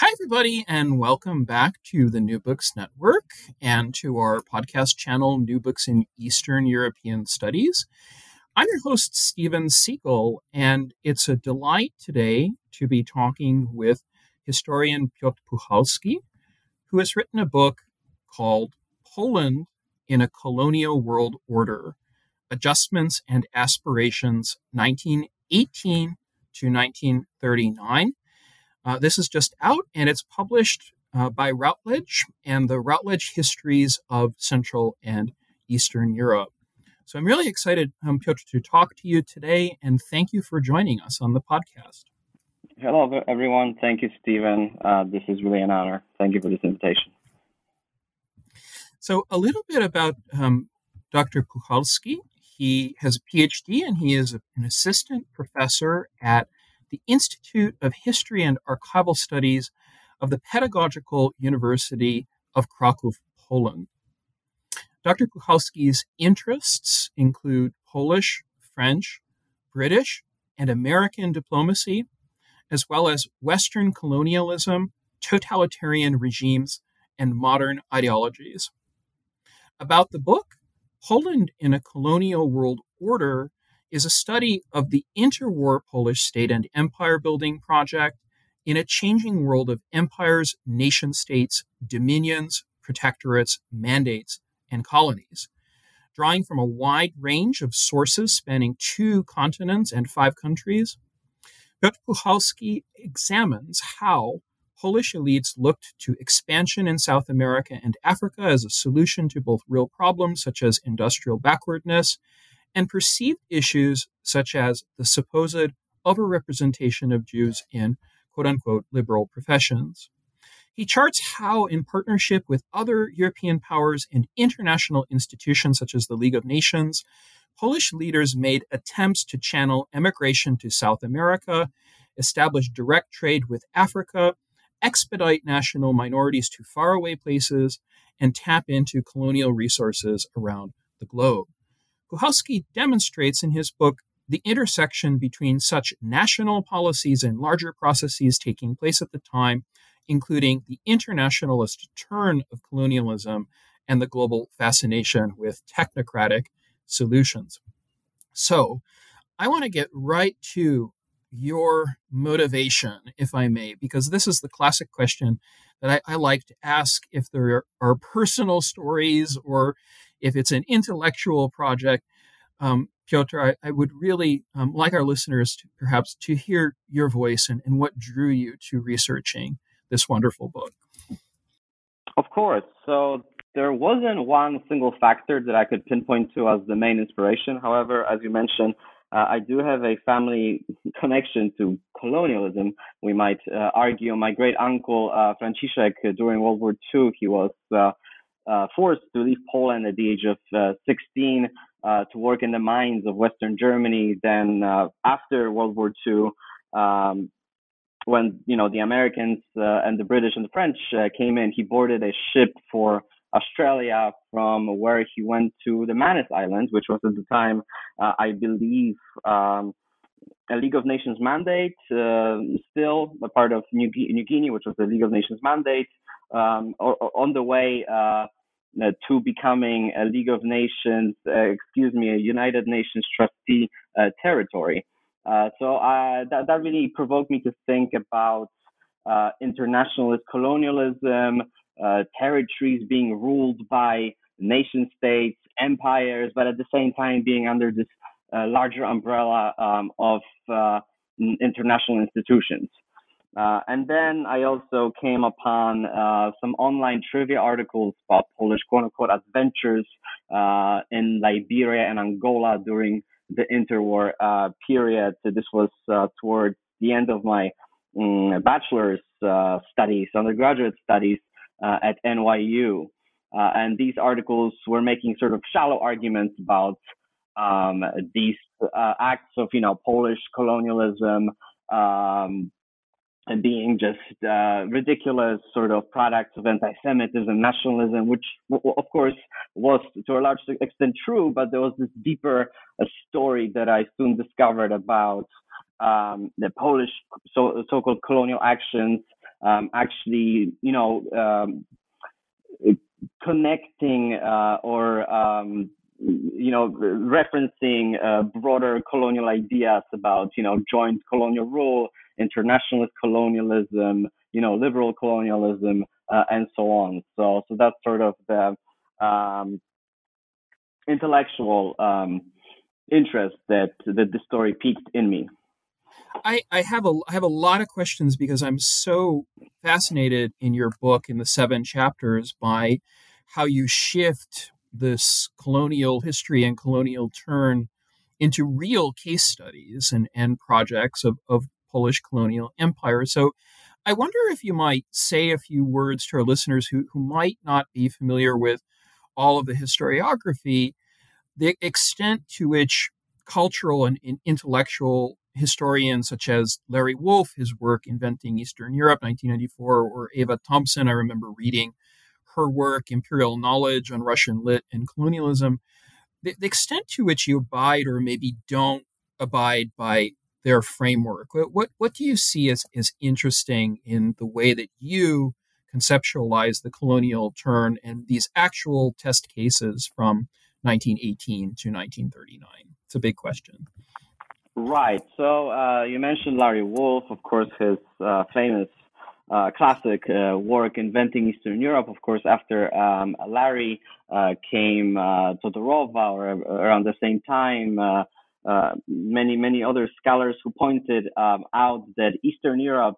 Hi, everybody, and welcome back to the New Books Network and to our podcast channel, New Books in Eastern European Studies. I'm your host, Steven Seegel, and it's a delight today to be talking with historian Piotr Puchalski, who has written a book called Poland in a Colonial World Order Adjustments and Aspirations, 1918 to 1939. Uh, this is just out and it's published uh, by Routledge and the Routledge Histories of Central and Eastern Europe. So I'm really excited, um, Piotr, to talk to you today and thank you for joining us on the podcast. Hello, everyone. Thank you, Steven. Uh, this is really an honor. Thank you for this invitation. So, a little bit about um, Dr. Puchalski. He has a PhD and he is an assistant professor at the Institute of History and Archival Studies of the Pedagogical University of Krakow, Poland. Dr. Puchalski's interests include Polish, French, British, and American diplomacy, as well as Western colonialism, totalitarian regimes, and modern ideologies. About the book, Poland in a Colonial World Order is a study of the interwar Polish state and empire building project in a changing world of empires, nation states, dominions, protectorates, mandates, and colonies. Drawing from a wide range of sources spanning two continents and five countries, Piotr Puchalski examines how Polish elites looked to expansion in South America and Africa as a solution to both real problems such as industrial backwardness and perceived issues such as the supposed overrepresentation of Jews in quote unquote liberal professions. He charts how, in partnership with other European powers and international institutions such as the League of Nations, Polish leaders made attempts to channel emigration to South America, establish direct trade with Africa, expedite national minorities to faraway places, and tap into colonial resources around the globe. Puchalski demonstrates in his book the intersection between such national policies and larger processes taking place at the time, including the internationalist turn of colonialism and the global fascination with technocratic solutions. So, I want to get right to your motivation, if I may, because this is the classic question that I, I like to ask if there are personal stories or if it's an intellectual project, um, Piotr, I, I, would really um, like our listeners to perhaps to hear your voice and, and what drew you to researching this wonderful book. Of course. So there wasn't one single factor that I could pinpoint to as the main inspiration. However, as you mentioned, uh, I do have a family connection to colonialism. We might uh, argue my great uncle uh, Franciszek uh, during World War II, he was uh, forced to leave Poland at the age of uh, 16 uh, to work in the mines of Western Germany. Then, uh, after World War II, um, when you know the Americans uh, and the British and the French uh, came in, he boarded a ship for Australia from where he went to the Manus Islands, which was at the time, I believe, um, a League of Nations mandate, uh, still a part of New, New, Guinea, which was the League of Nations mandate, um, or, or on the way uh, to becoming a League of Nations, uh, excuse me, a United Nations trustee territory. Uh, so uh, that, that really provoked me to think about uh, internationalist colonialism, uh, territories being ruled by nation states, empires, but at the same time being under this uh, larger umbrella um, of international institutions. And then I also came upon some online trivia articles about Polish quote unquote adventures in Liberia and Angola during the interwar uh, period. So this was uh, towards the end of my um, bachelor's uh, studies, undergraduate studies uh, at NYU. Uh, and these articles were making sort of shallow arguments about um, these uh, acts of, you know, Polish colonialism, um, and being just uh, ridiculous sort of products of anti-Semitism, nationalism, which of course was to a large extent true, but there was this deeper uh, story that I soon discovered about um, the Polish so, so-called colonial actions um, actually, you know, um, connecting uh, or um, you know, referencing uh, broader colonial ideas about, you know, joint colonial rule, internationalist colonialism, you know, liberal colonialism, uh, and so on. So, so that's sort of the um, intellectual um, interest that that the story piqued in me. I, I have a I have a lot of questions because I'm so fascinated in your book in the seven chapters by how you shift this colonial history and colonial turn into real case studies and, and projects of, of Polish colonial empire. So I wonder if you might say a few words to our listeners who, who might not be familiar with all of the historiography, the extent to which cultural and, and intellectual historians such as Larry Wolff, his work Inventing Eastern Europe, 1994, or Ewa Thompson, I remember reading her work, Imperial Knowledge on Russian Lit and Colonialism, the, the extent to which you abide or maybe don't abide by their framework. What what do you see as, as interesting in the way that you conceptualize the colonial turn and these actual test cases from 1918 to 1939? It's a big question. Right. So uh, you mentioned Larry Wolff, of course, his uh, famous uh, classic uh, work, Inventing Eastern Europe. Of course, after um, Larry uh, came uh, Todorova, or around the same time, uh, uh, many, many other scholars who pointed um, out that Eastern Europe,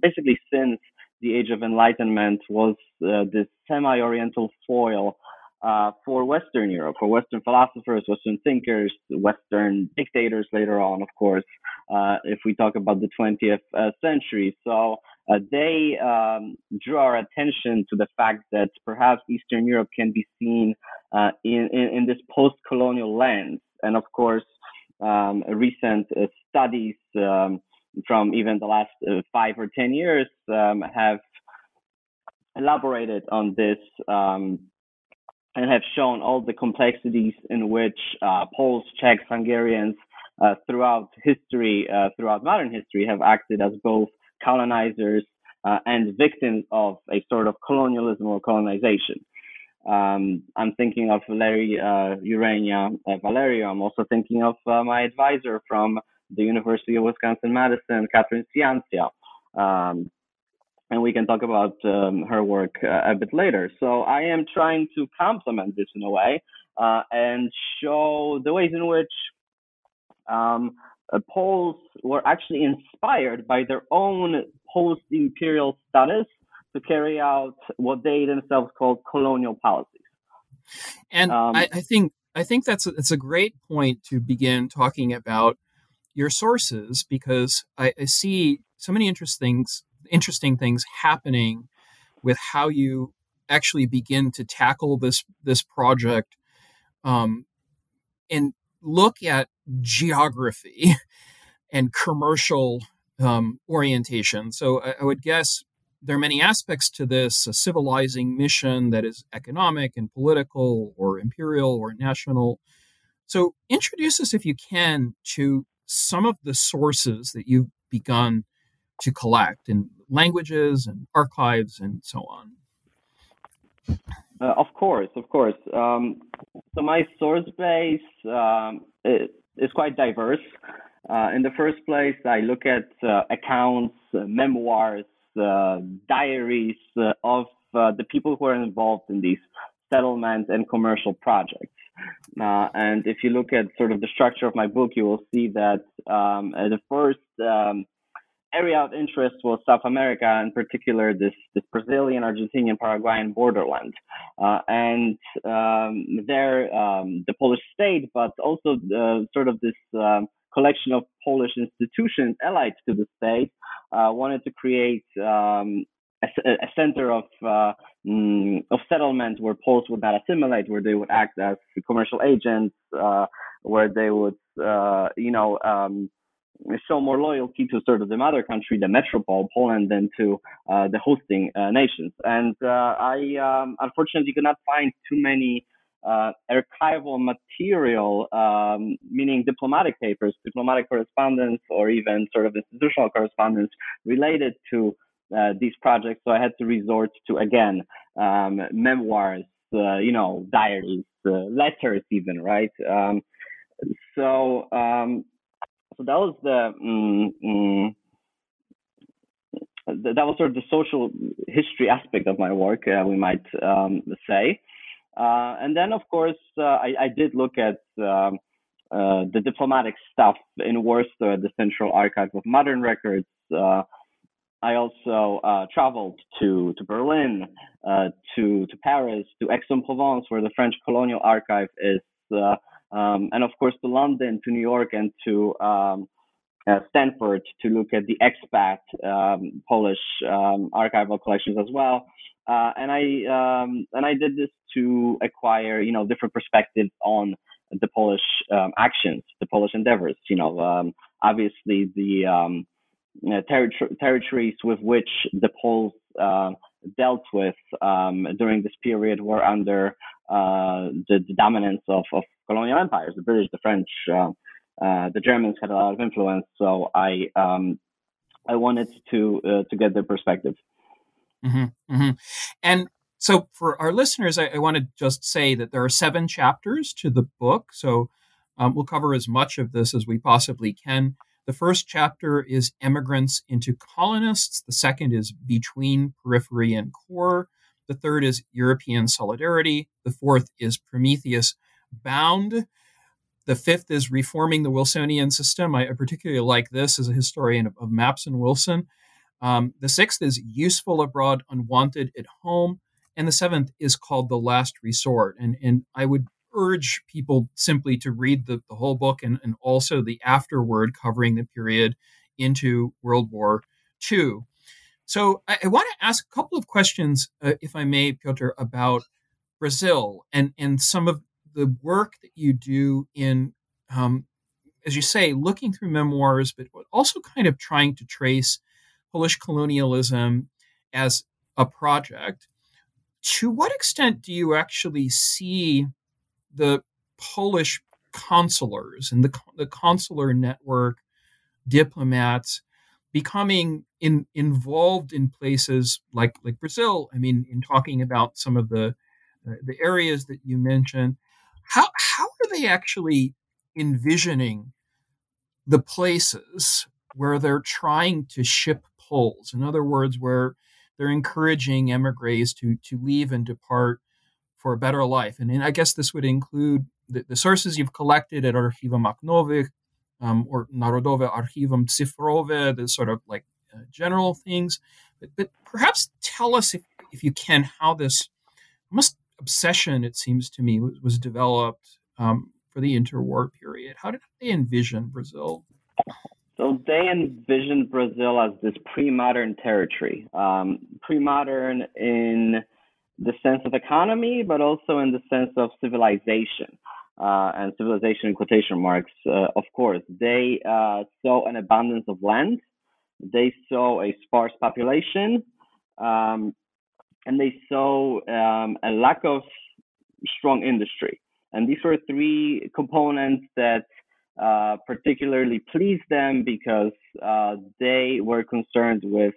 basically since the Age of Enlightenment, was this semi-oriental foil uh, for Western Europe, for Western philosophers, Western thinkers, Western dictators later on, of course, uh, if we talk about the 20th uh, century. So uh, they um, drew our attention to the fact that perhaps Eastern Europe can be seen uh, in, in, in, this post colonial lens. And of course, um, recent uh, studies um, from even the last five or 10 years um, have elaborated on this um, and have shown all the complexities in which uh, Poles, Czechs, Hungarians uh, throughout history, uh, throughout modern history, have acted as both colonizers uh, and victims of a sort of colonialism or colonization. Um, I'm thinking of Valery uh, Urania uh, Valerio. I'm also thinking of my advisor from the University of Wisconsin-Madison, Kathryn Ciancia. Um, and we can talk about um, her work uh, a bit later. So I am trying to complement this in a way uh, and show the ways in which um, uh, Poles were actually inspired by their own post-imperial status to carry out what they themselves called colonial policies. And um, I, I, think I think that's a, that's a great point to begin talking about your sources because I, I see so many interesting things, interesting things happening with how you actually begin to tackle this this project um, and look at geography and commercial um, orientation. So I, I, would guess there are many aspects to this a civilizing mission that is economic and political or imperial or national. So introduce us, if you can, to some of the sources that you've begun to collect in languages and archives and so on. Uh, of course, of course. Um, so my source base um, is quite diverse. Uh, in the first place, I look at uh, accounts, uh, memoirs, diaries uh, of the people who are involved in these settlements and commercial projects. and if you look at sort of the structure of my book, you will see that um, the first um, area of interest was South America, in particular this, this Brazilian, Argentinian, Paraguayan borderland. Uh, and um, there, um, the Polish state, but also the, sort of this um, collection of Polish institutions allied to the state, uh, wanted to create um, a, a, center of uh, mm, of settlement where Poles would not assimilate, where they would act as commercial agents, uh, where they would, uh, you know, um, show more loyalty to sort of the mother country, the metropole, Poland, than to uh, the hosting uh, nations. And I um, unfortunately could not find too many uh, archival material, um, meaning diplomatic papers, diplomatic correspondence, or even sort of institutional correspondence related to uh, these projects. So I had to resort to again um, memoirs, uh, you know, diaries, letters, even right. Um, so um, so that was the mm, mm, that was sort of the social history aspect of my work, uh, we might um, say. Uh, and then, of course, uh, I, I, did look at um, uh, the diplomatic stuff in Warsaw at the Central Archive of Modern Records. Uh, I also uh, traveled to to Berlin, to to Paris, to Aix-en-Provence, where the French Colonial Archive is um, and of course to London, to New York, and to um, uh, Stanford to look at the expat um, Polish um, archival collections as well. Uh, and I um, and I did this to acquire you know different perspectives on the Polish um, actions, the Polish endeavors. You know, obviously the uh, territories with which the Poles uh, dealt with um, during this period were under uh, the, the, dominance of, of, colonial empires, the British, the French, uh, uh, the Germans had a lot of influence. So I um, I wanted to to get their perspective. Mm-hmm, mm-hmm. And so for our listeners, I, I want to just say that there are seven chapters to the book. So um, we'll cover as much of this as we possibly can. The first chapter is Immigrants into Colonists. The second is Between Periphery and Core. The third is European Solidarity. The fourth is Prometheus Bound. The fifth is Reforming the Wilsonian System. I, particularly like this as a historian of, of Mapps and Wilson. Um, the sixth is Useful Abroad, Unwanted at Home. And the seventh is called The Last Resort. And, and I would urge people simply to read the, the whole book and, and also the afterword covering the period into World War II. So I, I want to ask a couple of questions, uh, if I may, Piotr, about Brazil and, and some of the work that you do in, um, as you say, looking through memoirs, but also kind of trying to trace Polish colonialism as a project. To what extent do you actually see the Polish consulars and the, the consular network, diplomats becoming in, involved in places like like Brazil. I mean, in talking about some of the uh, the areas that you mentioned, how how are they actually envisioning the places where they're trying to ship Poles? In other words, where they're encouraging emigres to to leave and depart for a better life. And, I guess this would include the, the, sources you've collected at Archiwum Akt Nowych um, or Narodowe Archiwum Cyfrowe, the sort of like uh, general things. But, but, perhaps tell us, if, if you can, how this almost obsession, it seems to me, was, was developed um, for the interwar period. How did they envision Brazil? So they envisioned Brazil as this pre-modern territory, um, pre-modern in the sense of economy, but also in the sense of civilization. Uh, and civilization in quotation marks, uh, of course. They uh, saw an abundance of land, they saw a sparse population, um, and they saw um, a lack of strong industry. And these were three components that uh, particularly pleased them because uh, they were concerned with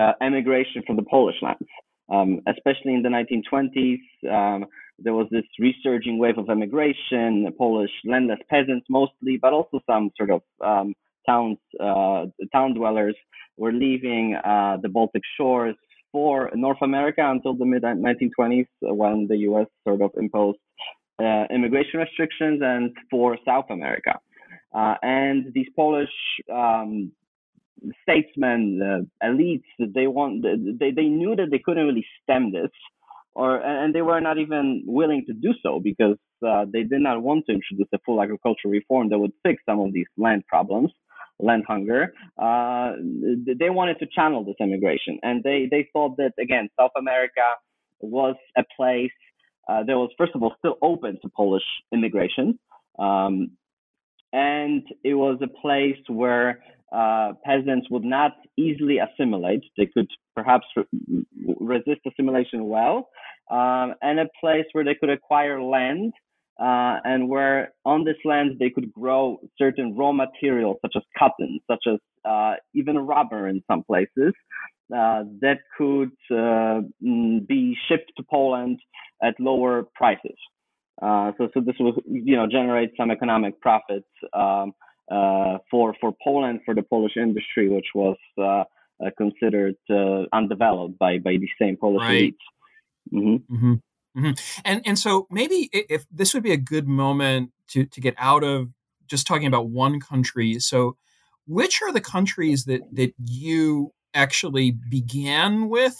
uh, emigration from the Polish lands. Um, especially in the 1920s, um, there was this resurging wave of emigration, Polish landless peasants mostly, but also some sort of um, towns, uh, town dwellers were leaving uh, the Baltic shores for North America until the mid 1920s when the US sort of imposed uh, immigration restrictions and for South America. Uh, and these Polish um, statesmen, uh, elites, they want they, they knew that they couldn't really stem this, or and they were not even willing to do so because uh, they did not want to introduce a full agricultural reform that would fix some of these land problems, land hunger. Uh, they wanted to channel this immigration, and they they thought that again, South America was a place uh, that was first of all still open to Polish immigration. Um, and it was a place where uh, peasants would not easily assimilate. They could perhaps re- resist assimilation well, um, and a place where they could acquire land uh, and where on this land they could grow certain raw materials such as cotton, such as uh, even rubber in some places. Uh, that could uh, mm, be shipped to Poland at lower prices. Uh, so, so this will, you know, generate some economic profits um, uh, for for Poland, for the Polish industry, which was uh, uh considered uh, undeveloped by by the same Polish right. elites. Mm-hmm. Mm-hmm. Mm-hmm. And and so maybe if this would be a good moment to to get out of just talking about one country. So, which are the countries that that you actually began with,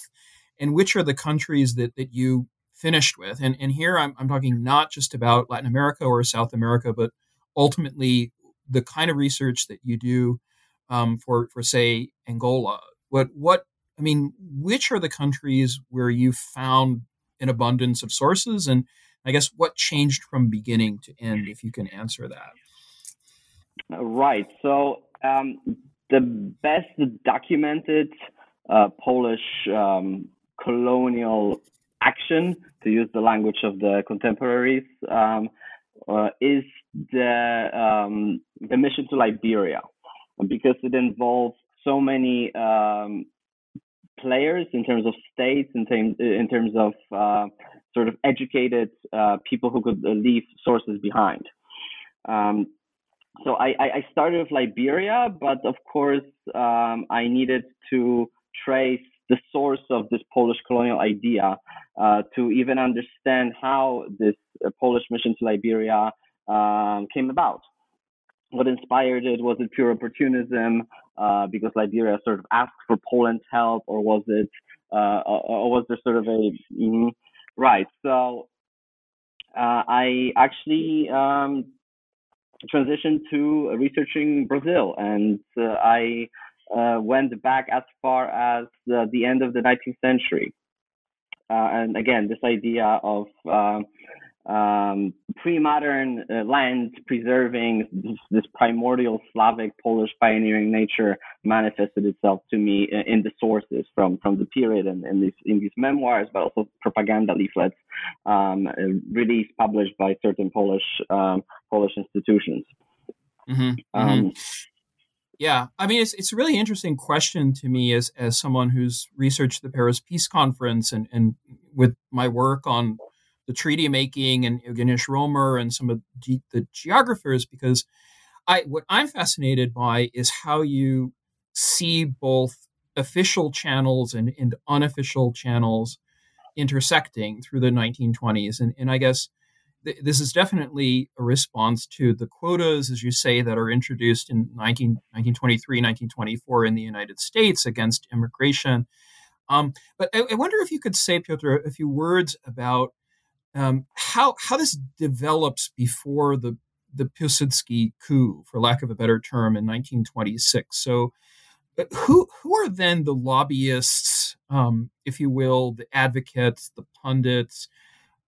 and which are the countries that that you finished with. And, and here I'm, I'm talking not just about Latin America or South America, but ultimately the kind of research that you do um, for, for say, Angola. What, what, I mean, which are the countries where you found an abundance of sources? And I guess what changed from beginning to end, if you can answer that? Right. So um, the best documented uh, Polish um, colonial action, to use the language of the contemporaries, um, uh, is the um, the mission to Liberia, because it involves so many um, players in terms of states, in terms in terms of uh, sort of educated uh, people who could leave sources behind. Um, so I, I started with Liberia, but of course um, I needed to trace the source of this Polish colonial idea uh, to even understand how this uh, Polish mission to Liberia um, came about. What inspired it? Was it pure opportunism uh, because Liberia sort of asked for Poland's help, or was it, uh, or was there sort of a mm-hmm, right? So uh, I actually um, transitioned to researching Brazil, and uh, I uh, went back as far as uh, the end of the 19th century. Uh, and again, this idea of um, um, pre-modern uh, land preserving this, this, primordial Slavic Polish pioneering nature manifested itself to me in, in the sources from from the period and in these in these memoirs, but also propaganda leaflets um, released published by certain Polish um, Polish institutions. Mm-hmm. Um, mm-hmm. Yeah, I mean, it's it's a really interesting question to me as as someone who's researched the Paris Peace Conference and and with my work on the treaty making and Eugeniusz Romer and some of the, the geographers, because I what I'm fascinated by is how you see both official channels and, and unofficial channels intersecting through the 1920s, and and I guess this is definitely a response to the quotas, as you say, that are introduced in 19, 1923, 1924 in the United States against immigration. Um, but I, I, wonder if you could say, Piotr, a few words about um, how how this develops before the the Piłsudski coup, for lack of a better term, in 1926. So, uh, who who are then the lobbyists, um, if you will, the advocates, the pundits?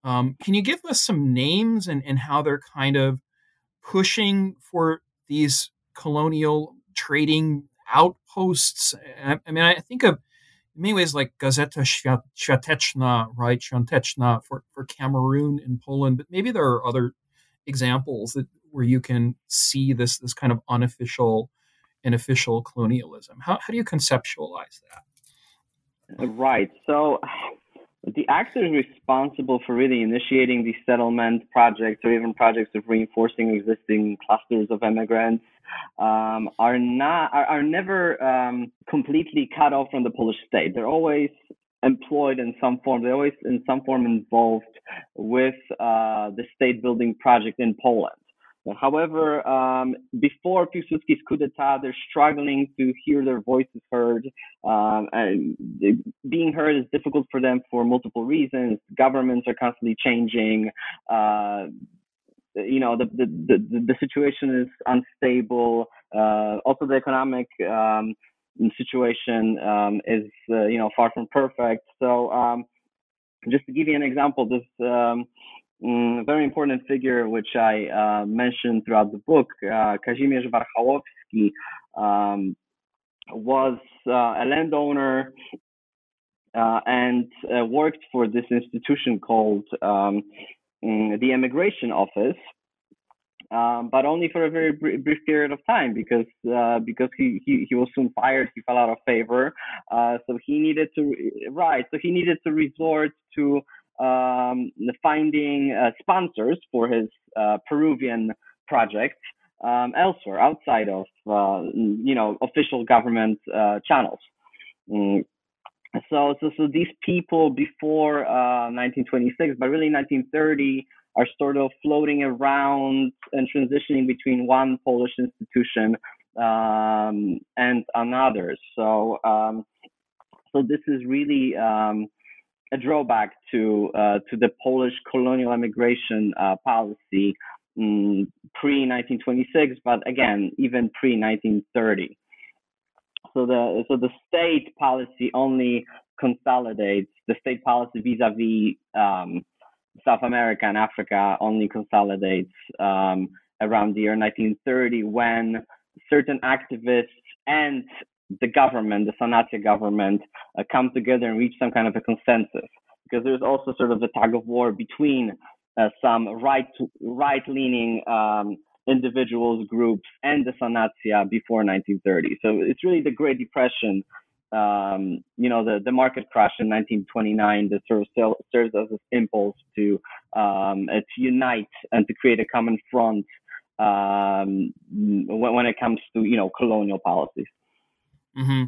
Um, can you give us some names and, and how they're kind of pushing for these colonial trading outposts. I, I mean, I think of in many ways like Gazeta Świąteczna, right, Świąteczna for, for Cameroon and Poland, but maybe there are other examples that where you can see this this kind of unofficial and official colonialism. How, how do you conceptualize that? Right. So the actors responsible for really initiating these settlement projects or even projects of reinforcing existing clusters of immigrants um, are not are, are never um, completely cut off from the Polish state. They're always employed in some form. They're always in some form involved with uh, the state building project in Poland. However, um, before Piłsudski's coup d'etat, they're struggling to hear their voices heard. Um, and being heard is difficult for them for multiple reasons. Governments are constantly changing. Uh, you know, the, the, the, the, situation is unstable. Uh, also, the economic um, situation um, is, uh, you know, far from perfect. So, um, just to give you an example, this mm, very important figure, which I uh, mentioned throughout the book, uh, Kazimierz Warchałowski, um, was uh, a landowner uh, and uh, worked for this institution called um, mm, the Immigration Office. Um, but only for a very brief period of time because uh, because he, he he was soon fired. He fell out of favor, so he needed to right. So he needed to resort to um, finding uh, sponsors for his uh, Peruvian project um, elsewhere, outside of uh, you know official government uh, channels. Mm. So, so, so these people before 1926, uh, but really 1930, are sort of floating around and transitioning between one Polish institution um, and another. So, um, so this is really um, a drawback to uh, to the Polish colonial immigration uh, policy um, pre 1926, but again even pre 1930. So the so the state policy only consolidates the state policy vis-a-vis um, South America and Africa only consolidates um, around the year 1930 when certain activists and the government, the Sanacja government, uh, come together and reach some kind of a consensus. Because there's also sort of a tug of war between uh, some right right leaning um, individuals, groups, and the Sanacja before 1930. So it's really the Great Depression. Um, you know, the, the market crash in 1929 that sort of serves as an impulse to um, uh, to unite and to create a common front um, when, when it comes to you know colonial policies. Mm-hmm.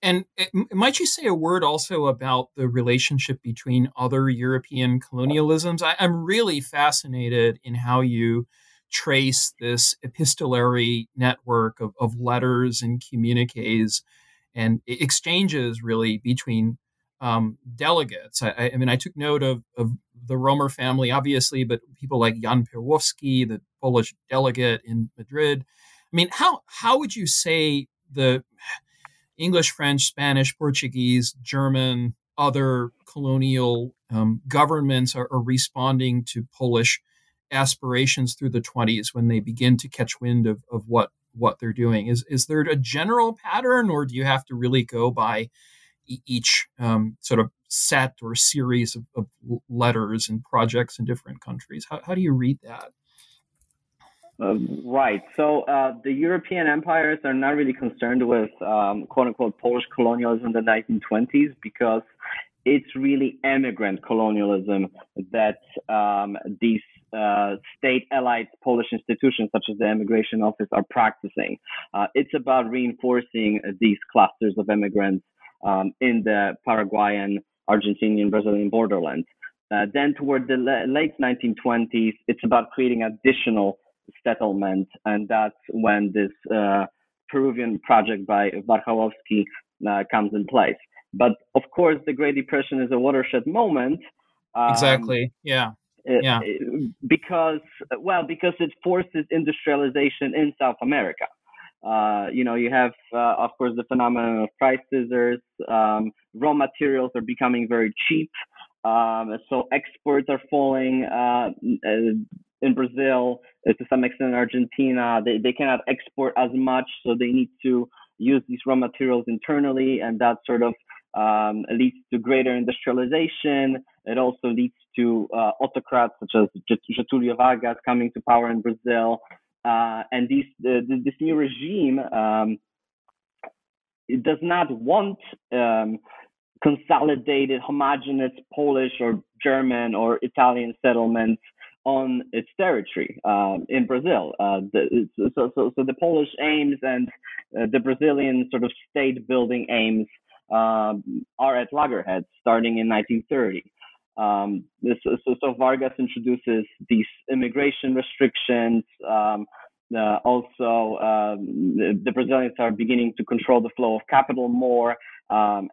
And it, eh, might you say a word also about the relationship between other European colonialisms? I, am really fascinated in how you trace this epistolary network of, of letters and communiques and exchanges really between um, delegates. I, I, mean, I took note of, of the Romer family, obviously, but people like Jan Pierłowski, the Polish delegate in Madrid. I mean, how how would you say the English, French, Spanish, Portuguese, German, other colonial um, governments are, are, responding to Polish aspirations through the 20s when they begin to catch wind of, of what what they're doing. Is is there a general pattern, or do you have to really go by e- each um, sort of set or series of, of, letters and projects in different countries? How, how do you read that? Uh, right. So uh, the European empires are not really concerned with um, quote unquote Polish colonialism in the 1920s because it's really immigrant colonialism that um, these uh, state allied Polish institutions such as the immigration office are practicing. Uh, it's about reinforcing these clusters of immigrants um, in the Paraguayan, Argentinian, Brazilian borderlands. Uh, then toward the late 1920s, it's about creating additional settlement, and that's when this uh, Peruvian project by Warchałowski uh, comes in place. But of course, the Great Depression is a watershed moment. Um, exactly. Yeah. yeah. Because well, because it forces industrialization in South America. Uh, you know, you have, uh, of course, the phenomenon of price scissors. Um, raw materials are becoming very cheap. Um, so exports are falling. Uh, in Brazil, uh, to some extent in Argentina, they, they cannot export as much, so they need to use these raw materials internally, and that sort of um, leads to greater industrialization. It also leads to uh, autocrats such as Getulio Vargas coming to power in Brazil. Uh, and these, uh, this new regime um, it does not want um, consolidated, homogenous Polish or German or Italian settlements on its territory um, in Brazil. Uh, the, so, so, so the Polish aims and uh, the Brazilian sort of state building aims um, are at loggerheads starting in 1930. Um, so, so, Vargas introduces these immigration restrictions. Um, uh, also, um, the, Brazilians are beginning to control the flow of capital more. Um,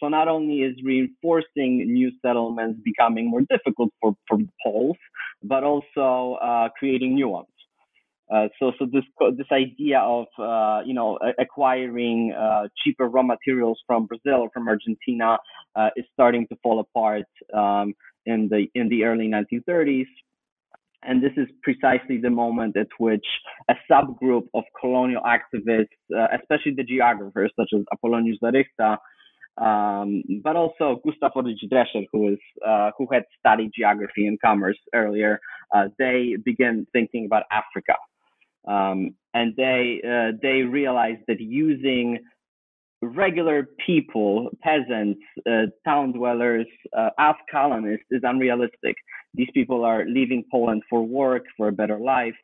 so not only is reinforcing new settlements becoming more difficult for, for Poles, but also uh, creating new ones. Uh, so, so this this idea of uh, you know acquiring uh, cheaper raw materials from Brazil or from Argentina uh, is starting to fall apart um, in the in the early 1930s. And this is precisely the moment at which a subgroup of colonial activists, uh, especially the geographers such as Apoloniusz Zarychta, um, but also Gustav Orlič Drescher, who is uh, who had studied geography and commerce earlier, uh, they begin thinking about Africa, um, and they uh, they realized that using regular people, peasants, uh, town dwellers uh, as colonists is unrealistic. These people are leaving Poland for work, for a better life,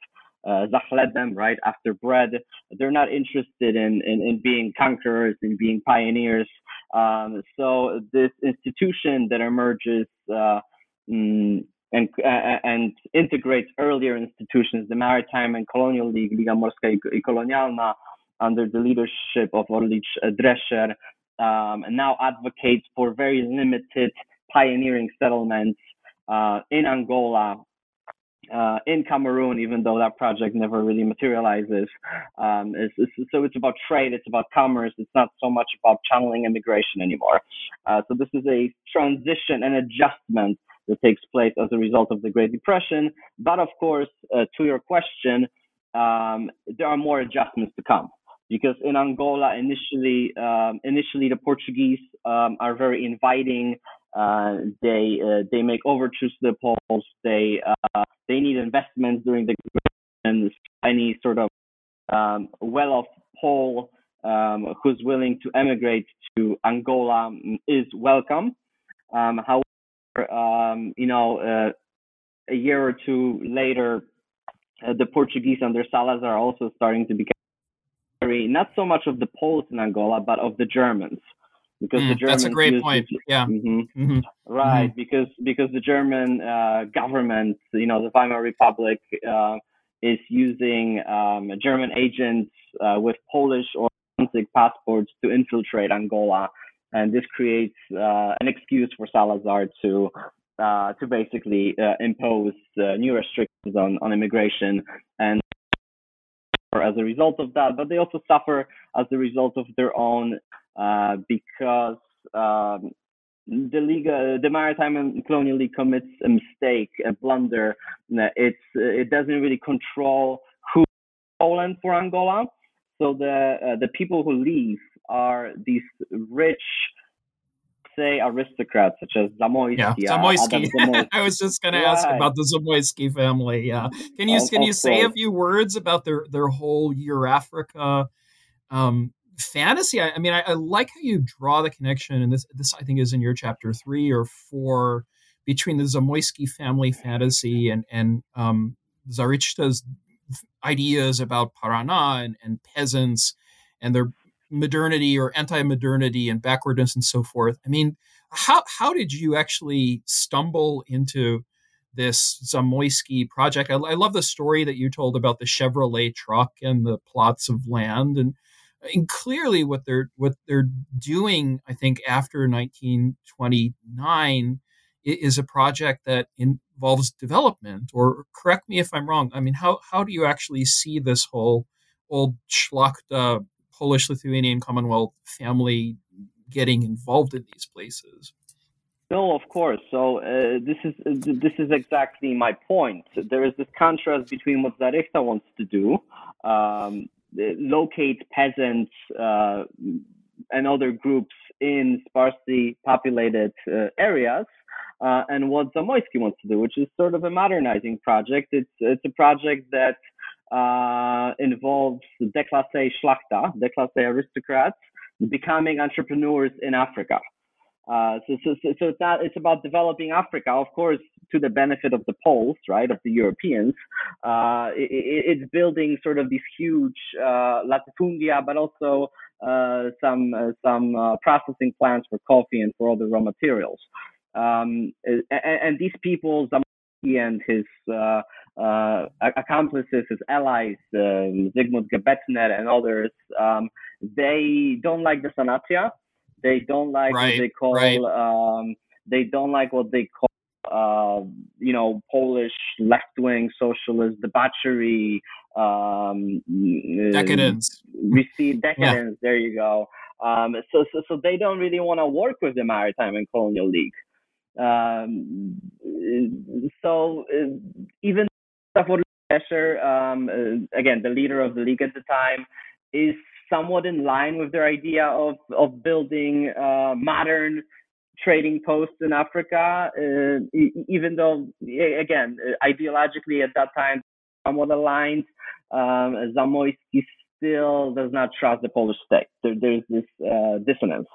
uh, za chlebem, right, after bread. They're not interested in, in, in being conquerors, in being pioneers. Um, so this institution that emerges uh, mm, and, uh, and integrates earlier institutions, the Maritime and Colonial League, Liga Morska i Kolonialna, under the leadership of Orlič Drescher, um, and now advocates for very limited pioneering settlements uh, in Angola, uh, in Cameroon, even though that project never really materializes. Um, it's, it's, so it's about trade, it's about commerce, it's not so much about channeling immigration anymore. Uh, so this is a transition and adjustment that takes place as a result of the Great Depression. But of course, uh, to your question, um, there are more adjustments to come because in Angola initially um, initially the Portuguese um, are very inviting. Uh, they uh, they make overtures to the Poles. They uh, they need investments during the and any sort of um, well-off Pole um, who's willing to emigrate to Angola is welcome. Um, however, um, you know, uh, a year or two later, uh, the Portuguese under Salazar are also starting to become not so much of the Poles in Angola, but of the Germans. Because mm, the Germans that's a great point. Yeah, mm-hmm, mm-hmm. right. Mm-hmm. Because because the German uh, government, you know, the Weimar Republic, uh, is using um, German agents uh, with Polish or Danzig passports to infiltrate Angola, and this creates uh, an excuse for Salazar to uh, to basically uh, impose new restrictions on, on immigration and as a result of that, but they also suffer as a result of their own uh, because um, the Liga, the Maritime and Colonial League commits a mistake, a blunder. It's it doesn't really control who Poland for Angola. So the uh, the people who leave are these rich say aristocrats such as Zamoyski. Yeah, Zamoyski. Zamoyski. I was just going to ask about the Zamoyski family. Yeah, can you can you say a few words about their their whole Eurafrica um, fantasy? I, I mean, I, I, like how you draw the connection, and this this I think is in your chapter three or four between the Zamoyski family fantasy and and um, Zarychta's ideas about Paraná and, and peasants and their modernity or anti-modernity and backwardness and so forth. I mean, how how did you actually stumble into this Zamoyski project? I, I love the story that you told about the Chevrolet truck and the plots of land, and and clearly what they're what they're doing, I think, after 1929 is a project that involves development. Or correct me if I'm wrong. I mean, how how do you actually see this whole old Szlachta Polish Lithuanian Commonwealth family getting involved in these places. No, of course. So uh, this is uh, this is exactly my point. There is this contrast between what Zarychta wants to do, um, locate peasants uh, and other groups in sparsely populated uh, areas. Uh, and what Zamoyski wants to do, which is sort of a modernizing project. It's it's a project that uh, involves the déclassé szlachta, déclassé aristocrats, becoming entrepreneurs in Africa. Uh, so, so, so, so it's not, it's about developing Africa, of course, to the benefit of the Poles, right, of the Europeans. Uh, it, it's building sort of these huge uh, latifundia, but also uh, some uh, some uh, processing plants for coffee and for other raw materials. Um, and, and, these people, Zamoyski and his accomplices, his allies, um, Zygmunt Gebetner and others, um, they don't like the Sanacja they don't like right, what they call right. um, they don't like what they call uh, you know Polish left wing socialist debauchery, um, decadence, receive decadence. Yeah. There you go. Um, so, so so they don't really want to work with the Maritime and Colonial League. Um, so uh, even Stafford Escher, um, uh, again the leader of the league at the time, is somewhat in line with their idea of of building uh, modern trading posts in Africa, uh, even though again ideologically at that time somewhat aligned. Um, Zamoyski still does not trust the Polish state. There, there's this uh, dissonance.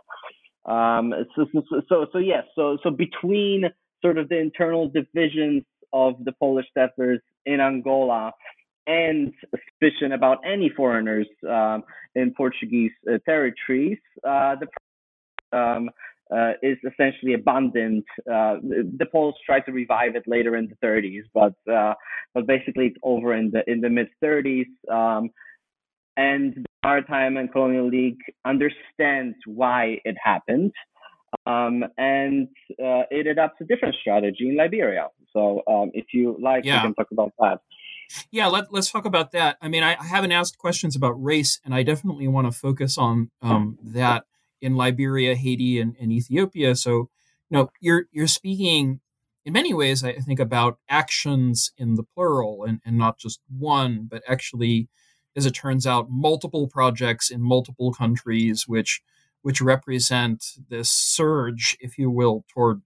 Um, so, so, so, so, yes, so, so between sort of the internal divisions of the Polish settlers in Angola and suspicion about any foreigners um, in Portuguese uh, territories, uh, the um, uh, is essentially abandoned. Uh, the Poles tried to revive it later in the 30s, but uh, but basically it's over in the in the mid 30s. Um, and the Maritime and Colonial League understands why it happened. Um, and uh, it adopts a different strategy in Liberia. So, um, if you like, yeah. we can talk about that. Yeah, let, us talk about that. I mean, I, I, haven't asked questions about race, and I definitely want to focus on um, that in Liberia, Haiti, and, and, Ethiopia. So, you know, you're you're speaking in many ways, I think, about actions in the plural and, and not just one, but actually, as it turns out, multiple projects in multiple countries, which which represent this surge, if you will, toward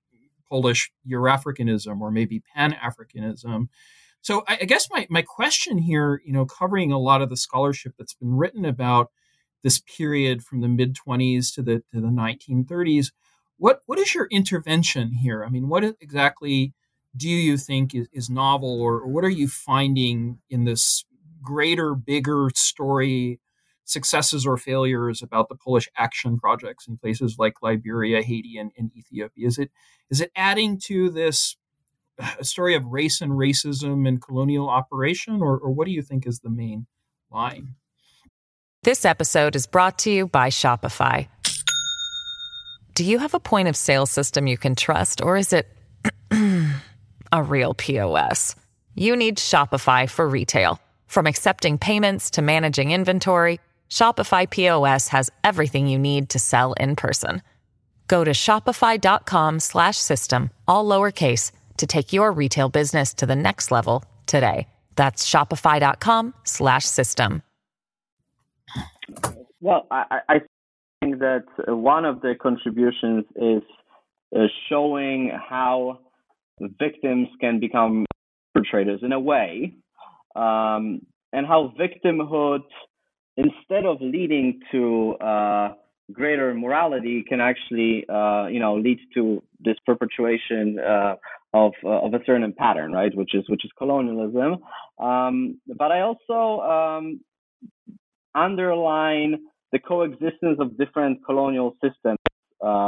Polish Euro-Africanism or maybe Pan Africanism. So I, I, guess my, my question here, you know, covering a lot of the scholarship that's been written about this period from the mid 20s to the to the 1930s, what what is your intervention here? I mean, what exactly do you think is, is novel, or, or what are you finding in this greater, bigger story? successes or failures about the Polish action projects in places like Liberia, Haiti, and, and Ethiopia? Is it is it adding to this a story of race and racism and colonial operation, or, or what do you think is the main line? This episode is brought to you by Shopify. Do you have a point of sale system you can trust, or is it a real POS? You need Shopify for retail. From accepting payments to managing inventory, Shopify POS has everything you need to sell in person. Go to shopify.com/system all lowercase to take your retail business to the next level today. That's shopify.com slash system. Well, I, I, think that one of the contributions is showing how victims can become perpetrators in a way, um, and how victimhood, instead of leading to uh, greater morality, can actually, uh, you know, lead to this perpetuation uh, of uh, of a certain pattern, right? Which is which is colonialism. Um, but I also um, underline the coexistence of different colonial systems uh,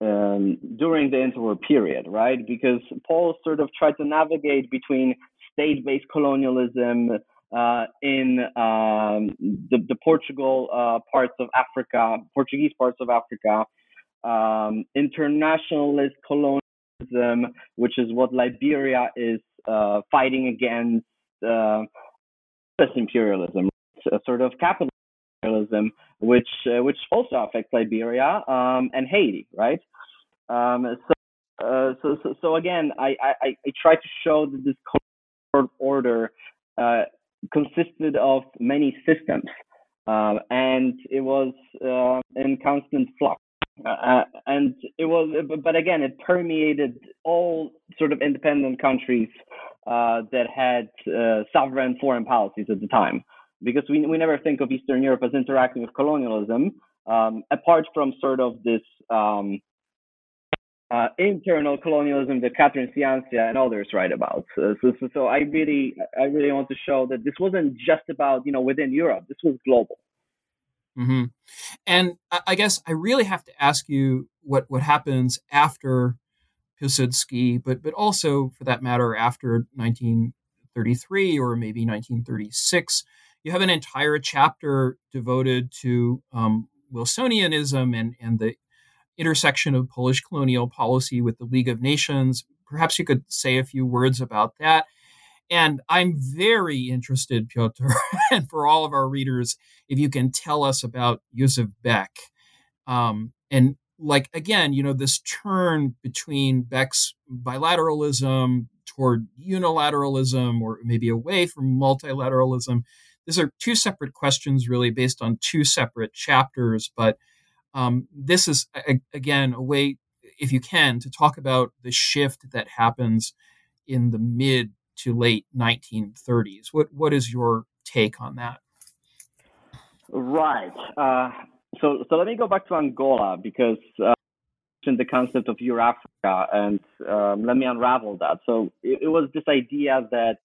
um, during the interwar period, right? Because Paul sort of tried to navigate between state-based colonialism uh, in um, the, the, Portugal uh, parts of Africa, Portuguese parts of Africa, um, internationalist colonialism which is what Liberia is uh, fighting against uh, imperialism, a sort of capitalism, which uh, which also affects Liberia um, and Haiti, right? Um, so, uh, so, so, so again, I, I, I try to show that this order uh, consisted of many systems, uh, and it was uh, in constant flux. Uh, and it was, but again, it permeated all sort of independent countries uh, that had uh, sovereign foreign policies at the time. Because we, we never think of Eastern Europe as interacting with colonialism, um, apart from sort of this um, uh, internal colonialism that Kathryn Ciancia and others write about. So, so, so, I really, I really want to show that this wasn't just about, you know, within Europe. This was global. Mm-hmm. And I guess I really have to ask you what what happens after Pilsudski, but but also for that matter after 1933 or maybe 1936. You have an entire chapter devoted to um, Wilsonianism and and the intersection of Polish colonial policy with the League of Nations. Perhaps you could say a few words about that. And I'm very interested, Piotr, and for all of our readers, if you can tell us about Józef Beck. Um, and like, again, you know, this turn between Beck's bilateralism toward unilateralism or maybe away from multilateralism. These are two separate questions, really, based on two separate chapters. But um, this is, a, again, a way, if you can, to talk about the shift that happens in the mid to late 1930s. What what is your take on that? Right. Uh, so so let me go back to Angola because uh, the concept of Eurafrica and um, let me unravel that. So it, it, was this idea that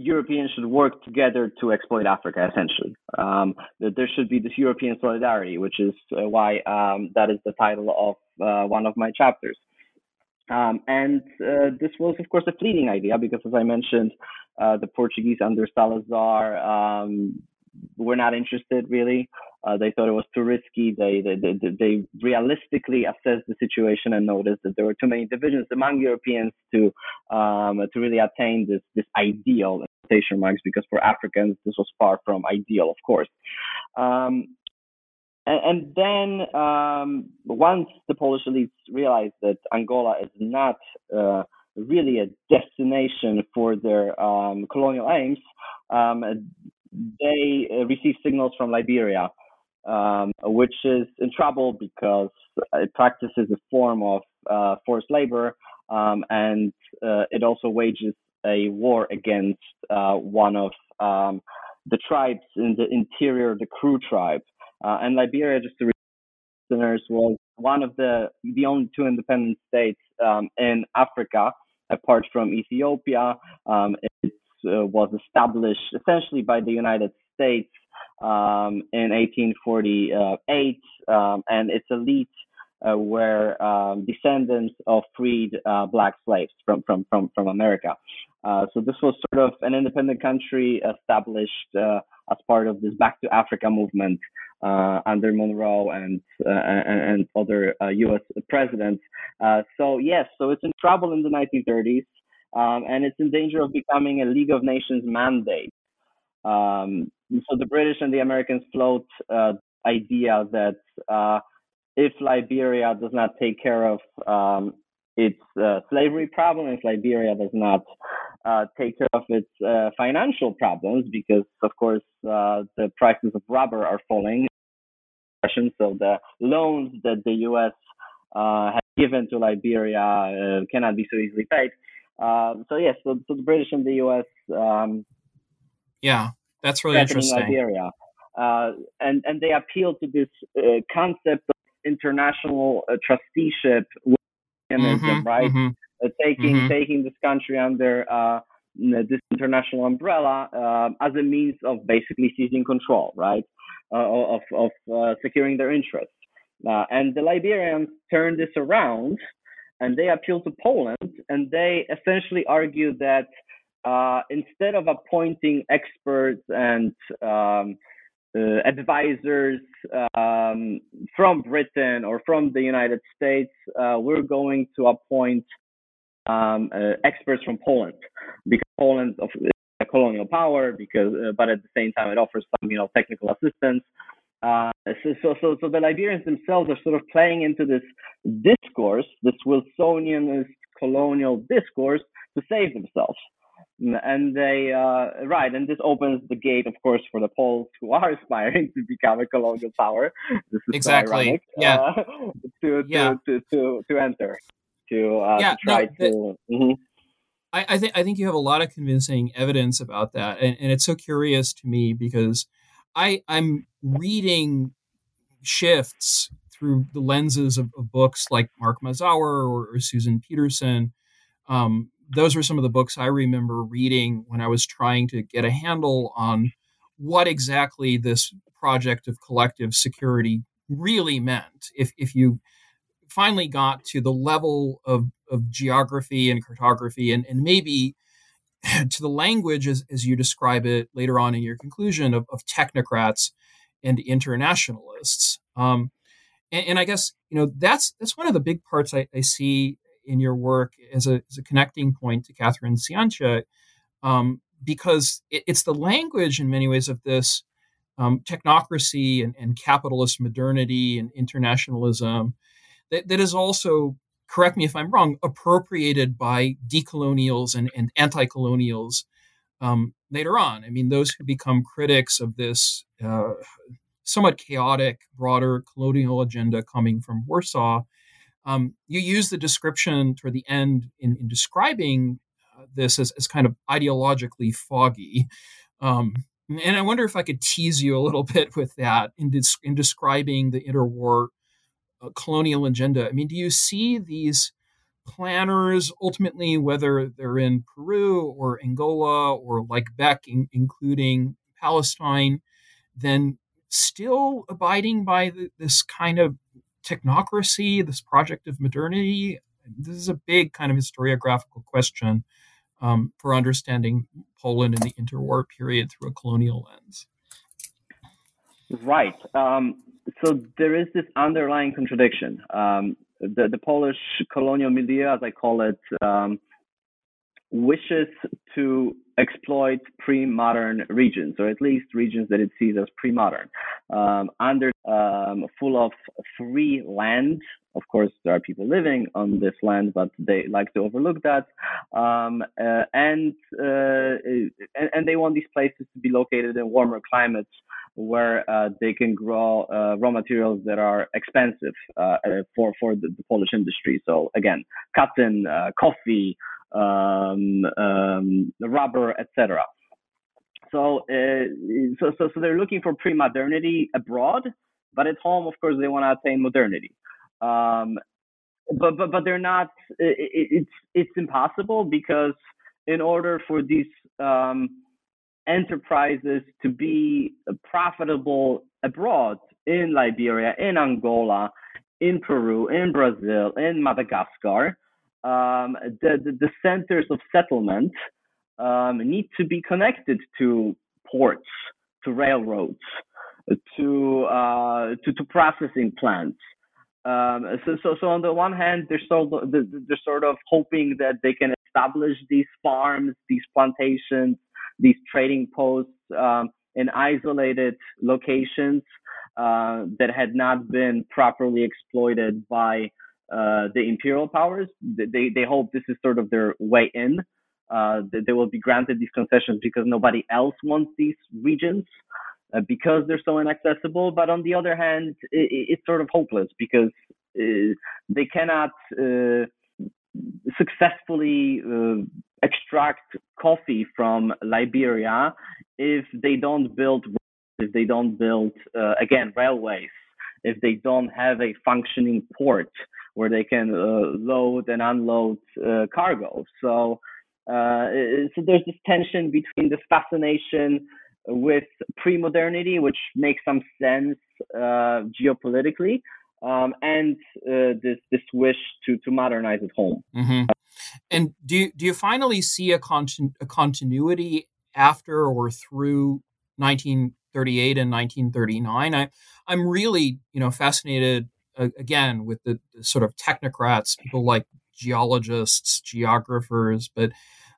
Europeans should work together to exploit Africa, essentially. Um, there should be this European solidarity, which is uh, why um, that is the title of uh, one of my chapters. Um, and uh, this was, of course, a fleeting idea because, as I mentioned, uh, the Portuguese under Salazar um, were not interested really. Uh, they thought it was too risky. They, they, they, they, realistically assessed the situation and noticed that there were too many divisions among Europeans to um, to really attain this this ideal quotation marks because for Africans this was far from ideal, of course. Um, and, then um, once the Polish elites realized that Angola is not uh, really a destination for their um, colonial aims, um, they uh, received signals from Liberia, um, which is in trouble because it practices a form of uh, forced labor um, and uh, it also wages a war against uh, one of um, the tribes in the interior, the Kru tribe. Uh, and Liberia, just to listeners, was one of the the only two independent states um, in Africa, apart from Ethiopia. Um, it uh, was established essentially by the United States um, in 1848, um, and its elite uh, were um, descendants of freed uh, black slaves from from from from America. Uh, so this was sort of an independent country established uh, as part of this Back to Africa movement uh, under Monroe and uh, and, and, other U.S. presidents. so yes, so it's in trouble in the 1930s, um, and it's in danger of becoming a League of Nations mandate. Um, so the British and the Americans float idea that if Liberia does not take care of um, its uh, slavery problem, if Liberia does not uh, take care of its uh, financial problems, because of course uh, the prices of rubber are falling, so the loans that the U.S. Uh, has given to Liberia uh, cannot be so easily paid. Um, so yes, so, so, the British and the U.S. Um, yeah, that's really interesting. Liberia. and and they appeal to this concept of international uh, trusteeship mm-hmm, right? Mm-hmm, uh, taking mm-hmm. taking this country under uh, this international umbrella uh, as a means of basically seizing control, right? Uh, of of uh, securing their interests. and the Liberians turned this around, and they appealed to Poland, and they essentially argued that. Instead of appointing experts and um, uh, advisors um, from Britain or from the United States, uh, we're going to appoint um, uh, experts from Poland because Poland is a colonial power, because uh, but at the same time it offers some you know technical assistance. Uh, so, so, so the Liberians themselves are sort of playing into this discourse, this Wilsonianist colonial discourse, to save themselves. And they uh, right, and this opens the gate, of course, for the Poles who are aspiring to become a colonial power. This is exactly, so ironic, yeah, uh, to, yeah. To, to to enter to, uh, yeah, to try no, to. Mm-hmm. I, I think I think you have a lot of convincing evidence about that, and, and it's so curious to me because I I'm reading shifts through the lenses of, of books like Mark Mazower or, or Susan Pedersen. Um, those were some of the books I remember reading when I was trying to get a handle on what exactly this project of collective security really meant. If if you finally got to the level of, of geography and cartography and, and maybe to the language as, as you describe it later on in your conclusion of, of technocrats and internationalists. Um, and, and, I guess, you know, that's that's one of the big parts I, I see in your work as a, as a connecting point to Kathryn Ciancia, um, because it, it's the language in many ways of this um, technocracy and, and, capitalist modernity and internationalism that, that is also, correct me if I'm wrong, appropriated by decolonials and, and anti colonials um, later on. I mean, those who become critics of this uh, somewhat chaotic, broader colonial agenda coming from Warsaw. Um, you use the description toward the end in, in describing uh, this as, as kind of ideologically foggy. Um, and I wonder if I could tease you a little bit with that in, des- in describing the interwar uh, colonial agenda. I mean, do you see these planners ultimately, whether they're in Peru or Angola or like Beck, in, including Palestine, then still abiding by the, this kind of technocracy, this project of modernity? This is a big kind of historiographical question um, for understanding Poland in the interwar period through a colonial lens. Right. Um, so there is this underlying contradiction. Um, the, the Polish colonial milieu, as I call it, um, wishes to exploit pre-modern regions, or at least regions that it sees as pre-modern, um, under um, full of free land. Of course, there are people living on this land, but they like to overlook that, um, uh, and, uh, and, and they want these places to be located in warmer climates where uh, they can grow uh, raw materials that are expensive uh, for for the, the, Polish industry. So again, cotton, uh, coffee, um, um, rubber, etc. So, uh, so, so, so they're looking for pre-modernity abroad, but at home, of course, they want to attain modernity. Um, but, but, but they're not. It, it's it's impossible because in order for these um, enterprises to be profitable abroad in Liberia, in Angola, in Peru, in Brazil, in Madagascar, um, the, the, the, centers of settlement um, need to be connected to ports, to railroads, to uh, to, to, processing plants. Um, so, so, so on the one hand, they're sort of, they're sort of hoping that they can establish these farms, these plantations, these trading posts um, in isolated locations uh, that had not been properly exploited by uh, the imperial powers. They, they hope this is sort of their way in. Uh, they will be granted these concessions because nobody else wants these regions uh, because they're so inaccessible. But on the other hand, it, it's sort of hopeless because uh, they cannot uh, successfully extract coffee from Liberia if they don't build if they don't build again railways if they don't have a functioning port where they can uh, load and unload uh, cargo. So, uh, so there's this tension between this fascination with pre-modernity, which makes some sense geopolitically, um, and this this wish to to modernize at home. Mm-hmm. And do you, do you finally see a, continu- a continuity after or through 1938 and 1939? I I'm really you know fascinated again with the, sort of technocrats, people like geologists, geographers, but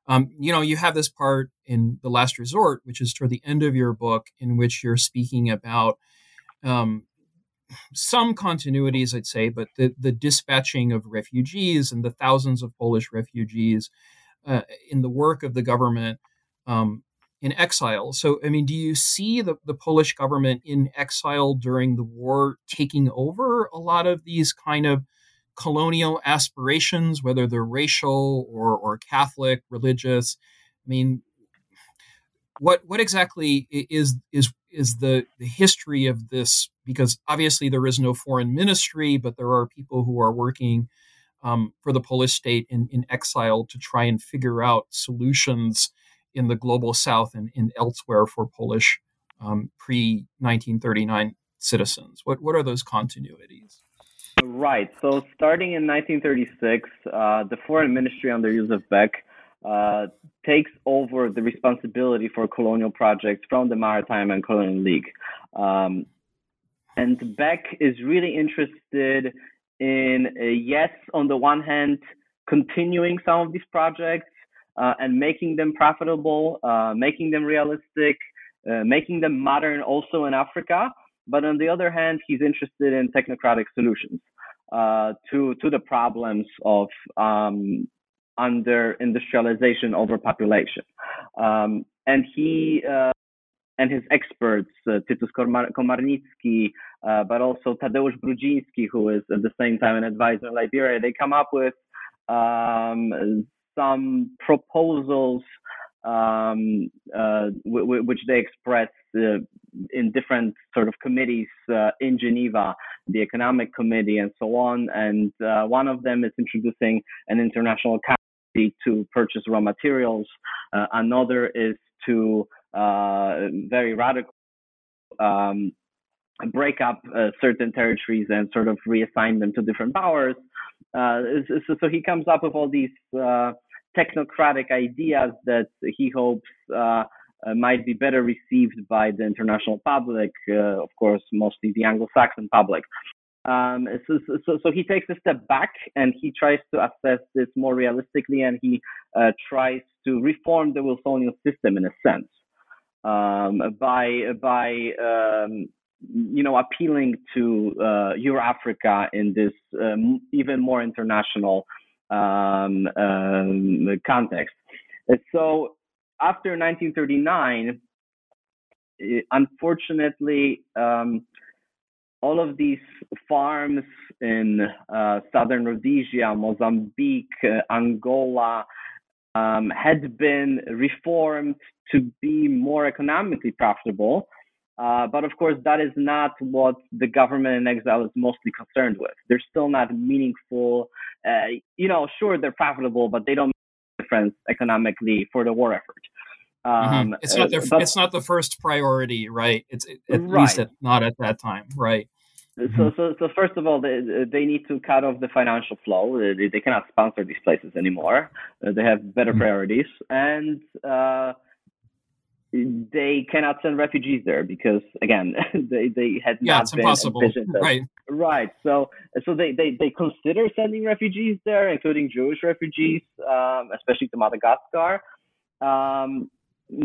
um, you know, you have this part in the last resort, which is toward the end of your book, in which you're speaking about um, some continuities, I'd say, but the, the dispatching of refugees and the thousands of Polish refugees uh, in the work of the government um, in exile. So, I mean, do you see the, the Polish government in exile during the war taking over a lot of these kind of colonial aspirations, whether they're racial or, or Catholic, religious? I mean, what what exactly is is is the the history of this? Because obviously there is no foreign ministry, but there are people who are working um, for the Polish state in, in exile to try and figure out solutions in the global south and, and elsewhere for Polish um, pre 1939 citizens? What, what are those continuities? Right. So starting in 1936, uh, the foreign ministry under Józef Beck uh, takes over the responsibility for colonial projects from the Maritime and Colonial League. Um, and Beck is really interested in, yes, on the one hand, continuing some of these projects, uh, and making them profitable, uh, making them realistic, uh, making them modern also in Africa. But on the other hand, he's interested in technocratic solutions uh, to to the problems of um, under industrialization, overpopulation, um, and he. Uh, and his experts, uh, Tytus Komarnicki, but also Tadeusz Brudziński, who is at the same time an advisor in Liberia, they come up with um, some proposals um, uh, w- w- which they express uh, in different sort of committees uh, in Geneva, the Economic Committee, and so on. And uh, one of them is introducing an international currency to purchase raw materials. Uh, another is to uh, very radical. Um, break up certain territories and sort of reassign them to different powers. So, so, he comes up with all these technocratic ideas that he hopes uh, uh, might be better received by the international public, uh, of course, mostly the Anglo-Saxon public. Um, so, so, so, he takes a step back and he tries to assess this more realistically, and he uh, tries to reform the Wilsonian system in a sense um, by by um, you know appealing to uh, Euro-Africa in this um, even more international um, um, context. so after 1939, eh, unfortunately, um, all of these farms in uh, southern Rhodesia, Mozambique, uh, Angola um, had been reformed to be more economically profitable. Uh, but of course, that is not what the government in exile is mostly concerned with. They're still not meaningful. Uh, you know, sure, they're profitable, but they don't make a difference economically for the war effort. Mm-hmm. Um, mm-hmm. It's not their, but, it's not the first priority, right? It's at right. least at, not at that time, right? Mm-hmm. So, so, so first of all, they, they need to cut off the financial flow. They, they cannot sponsor these places anymore. Uh, they have better mm-hmm. priorities, and uh, they cannot send refugees there because again they, they had yeah, not it's been impossible. right. Right. So so they, they they consider sending refugees there including jewish refugees um, especially to madagascar um,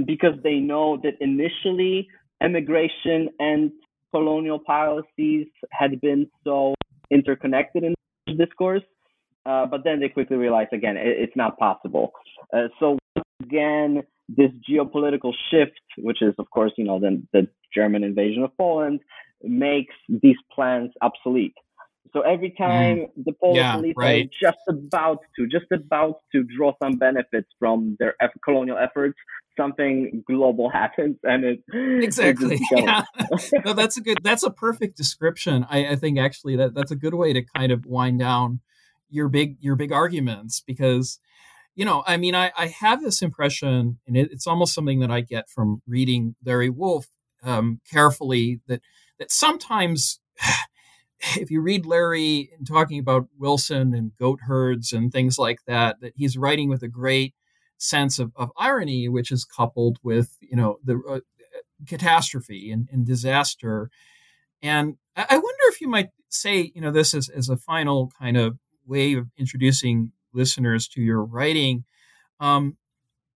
because they know that initially immigration and colonial policies had been so interconnected in discourse uh, but then they quickly realize again it, it's not possible. Uh, so again this geopolitical shift, which is of course you know the, the German invasion of Poland, makes these plans obsolete. So every mm. time mm. the Polish yeah, elite right. are just about to, just about to draw some benefits from their colonial efforts, something global happens, and it exactly. yeah. no, that's a good. That's a perfect description. I, I think actually that that's a good way to kind of wind down your big your big arguments because you know, I mean, I, I have this impression, and it, it's almost something that I get from reading Larry Wolff um, carefully that that sometimes, if you read Larry and talking about Wilson and goat herds and things like that, that he's writing with a great sense of, of irony, which is coupled with you know the uh, catastrophe and, and, disaster. And I, I wonder if you might say, you know, this is as a final kind of way of introducing listeners to your writing. Um,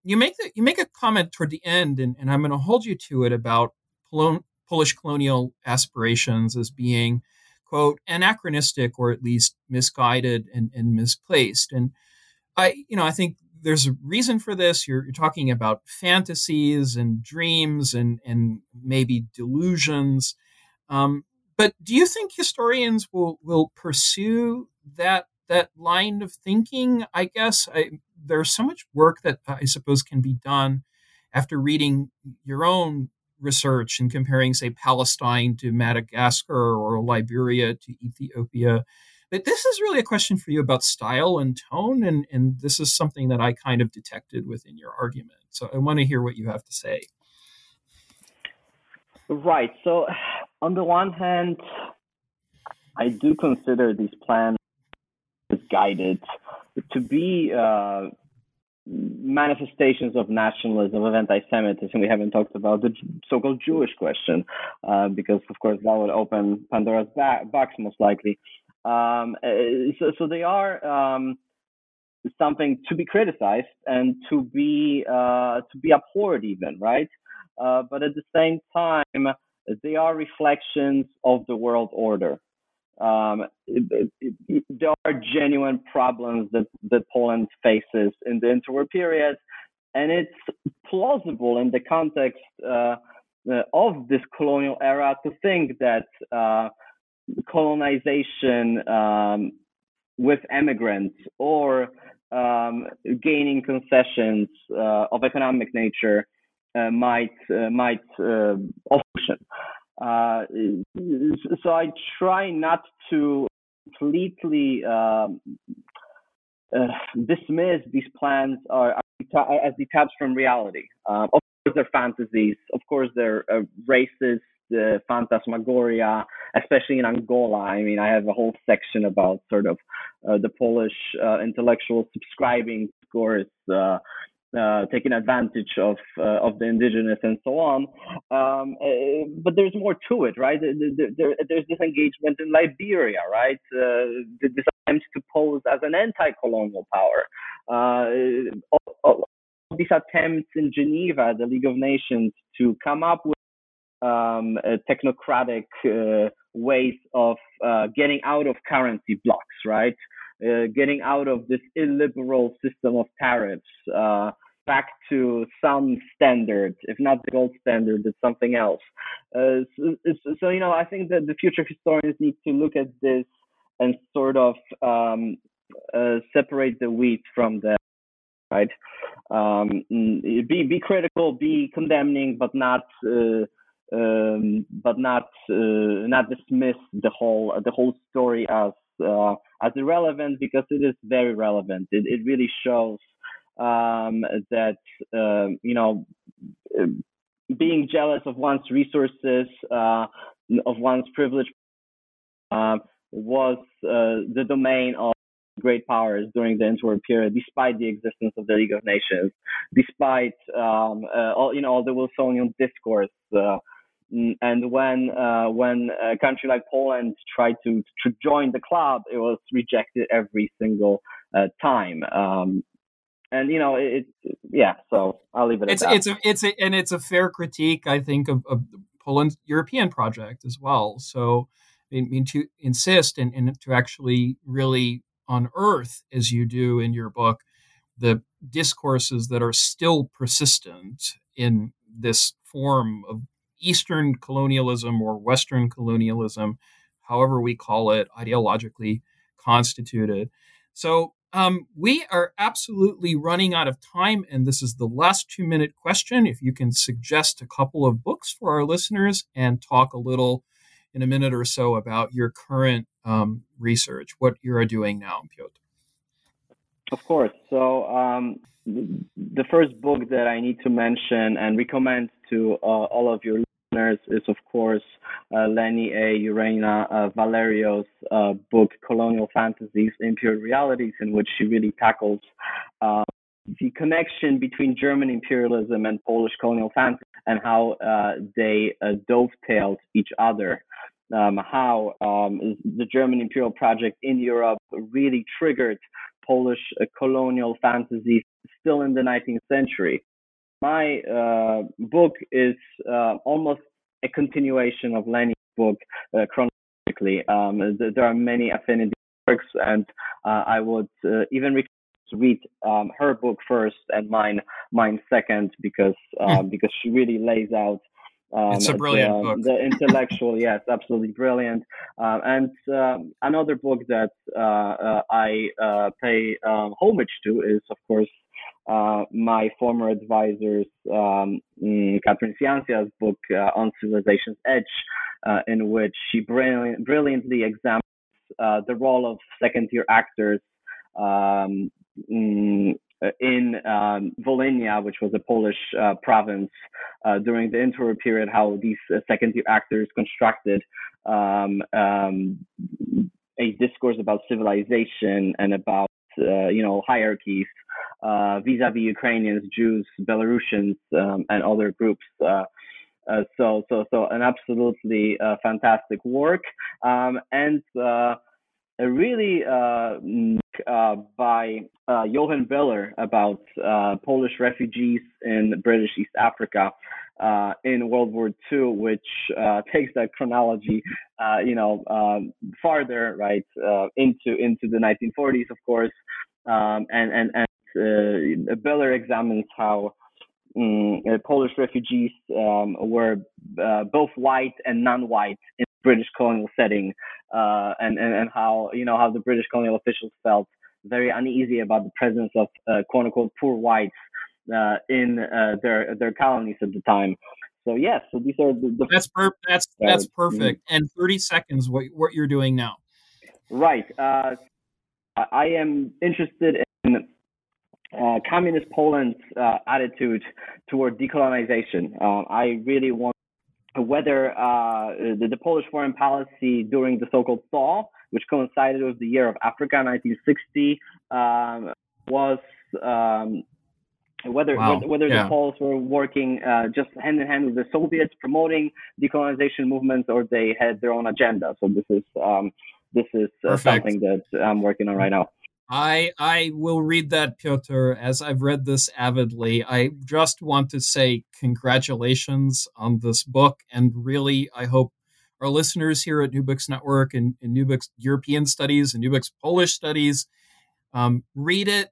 you make the, you make a comment toward the end, and, and I'm going to hold you to it about Polish colonial aspirations as being quote anachronistic or at least misguided and, and misplaced. And I, you know, I think there's a reason for this. You're, you're, talking about fantasies and dreams and and maybe delusions. Um, but do you think historians will will pursue that that line of thinking? I guess I, there's so much work that I suppose can be done after reading your own research and comparing, say, Palestine to Madagascar or Liberia to Ethiopia. But this is really a question for you about style and tone, and, and this is something that I kind of detected within your argument. So I want to hear what you have to say. Right. So, on the one hand, I do consider these plans guided to be uh, manifestations of nationalism, of anti-Semitism. We haven't talked about the so-called Jewish question, uh, because of course that would open Pandora's box most likely. Um, uh, so, so they are um, something to be criticized and to be uh, to be abhorred, even right. Uh, but at the same time, they are reflections of the world order. Um, it, it, it, there are genuine problems that, that Poland faces in the interwar period, and it's plausible in the context uh, uh, of this colonial era to think that uh, colonization um, with immigrants or um, gaining concessions uh, of economic nature uh, might uh, might function. Uh, so I try not to completely um, uh, dismiss these plans as detached from reality. Um, of course, they're fantasies. Of course, they're uh, racist, uh, phantasmagoria, especially in Angola. I mean, I have a whole section about sort of uh, the Polish uh, intellectuals subscribing course uh, taking advantage of uh, of the indigenous and so on. Um, uh, but there's more to it, right? There, there, there's this engagement in Liberia, right? Uh, this attempt to pose as an anti-colonial power. Uh, all, all these attempts in Geneva, the League of Nations, to come up with um, technocratic uh, ways of getting out of currency blocks, right? Uh, getting out of this illiberal system of tariffs uh, back to some standard, if not the gold standard, it's something else. Uh, so, so, you know, I think that the future historians need to look at this and sort of um, uh, separate the wheat from the right. Um, be be critical, be condemning, but not. Uh, um, but not not dismiss the whole the whole story as uh, as irrelevant because it is very relevant. It, it really shows um, that uh, you know being jealous of one's resources, uh, of one's privilege, uh, was uh, the domain of great powers during the interwar period, despite the existence of the League of Nations, despite um, uh, all you know all the Wilsonian discourse. Uh, and when uh, when a country like Poland tried to to join the club, it was rejected every single uh, time. Um, and you know it's it, yeah. So I'll leave it. It's at that. it's a it's a and it's a fair critique, I think, of, of Poland's European project as well. So I mean, to insist and, and to actually really unearth, as you do in your book, the discourses that are still persistent in this form of Eastern colonialism or Western colonialism, however we call it, ideologically constituted. So um, we are absolutely running out of time, and this is the last two minute question. If you can suggest a couple of books for our listeners and talk a little in a minute or so about your current um, research, what you are doing now, Piotr. Of course. So, um, the first book that I need to mention and recommend to uh, all of your listeners is, of course, uh, Lenny A. Ureña uh, Valerio's uh, book, Colonial Fantasies, Impure Realities, in which she really tackles uh, the connection between German imperialism and Polish colonial fantasy and how uh, they dovetailed each other. Um, how um, the German imperial project in Europe really triggered Polish colonial fantasies still in the 19th century my uh, book is uh, almost a continuation of Lenny's book uh, chronologically. Um, th- there are many affinity works, and uh, I would uh, even recommend read um, her book first and mine mine second because um, because she really lays out um, it's a brilliant the, book. the intellectual, yes, absolutely brilliant. Uh, and um, another book that uh, uh, I uh, pay um, homage to is, of course, uh, my former advisor's um, mm, Kathryn Ciancia's book uh, on Civilization's Edge, in which she brilliant, brilliantly examines the role of second-tier actors um, mm, uh, in um, Volhynia, which was a Polish uh, province uh, during the interwar period, how these uh, second-tier actors constructed um, um, a discourse about civilization and about uh, you know hierarchies uh, vis-a-vis Ukrainians, Jews, Belarusians, um, and other groups. so, so, so, an absolutely fantastic work, um, and uh a really uh, by uh, Johan Beller about uh, Polish refugees in British East Africa uh, in World War II, which uh, takes that chronology, you know, um, farther right into into the 1940s, of course, um, and and and Biller examines how. Um, Polish refugees um, were both white and non-white in British colonial setting, uh, and, and and how you know how the British colonial officials felt very uneasy about the presence of uh, quote unquote poor whites uh, in uh, their their colonies at the time. So yes, so these are the, the that's per- that's that's perfect. Mm-hmm. And thirty seconds, what what you're doing now? Right. Uh, I am interested in uh, communist Poland's uh, attitude toward decolonization. I really want whether uh, the, the, Polish foreign policy during the so-called thaw, which coincided with the year of Africa 1960, um, was um, whether wow. whether, yeah. the Poles were working uh, just hand in hand with the Soviets promoting decolonization movements, or they had their own agenda. So this is um, this is uh, something that I'm working on right now. I I will read that, Piotr, as I've read this avidly. I just want to say congratulations on this book, and really, I hope our listeners here at New Books Network and, and New Books European Studies and New Books Polish Studies um, read it.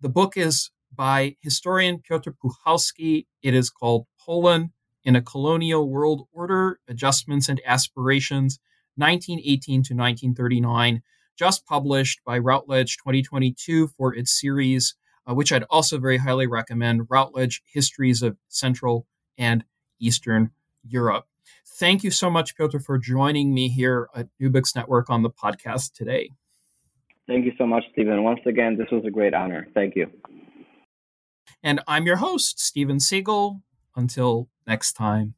The book is by historian Piotr Puchalski. It is called Poland in a Colonial World Order: Adjustments and Aspirations, 1918 to 1939 just published by Routledge 2022 for its series, uh, which I'd also very highly recommend Routledge Histories of Central and Eastern Europe. Thank you so much, Piotr, for joining me here at New Books Network on the podcast today. Thank you so much, Steven. Once again, this was a great honor. Thank you. And I'm your host, Steven Seegel. Until next time.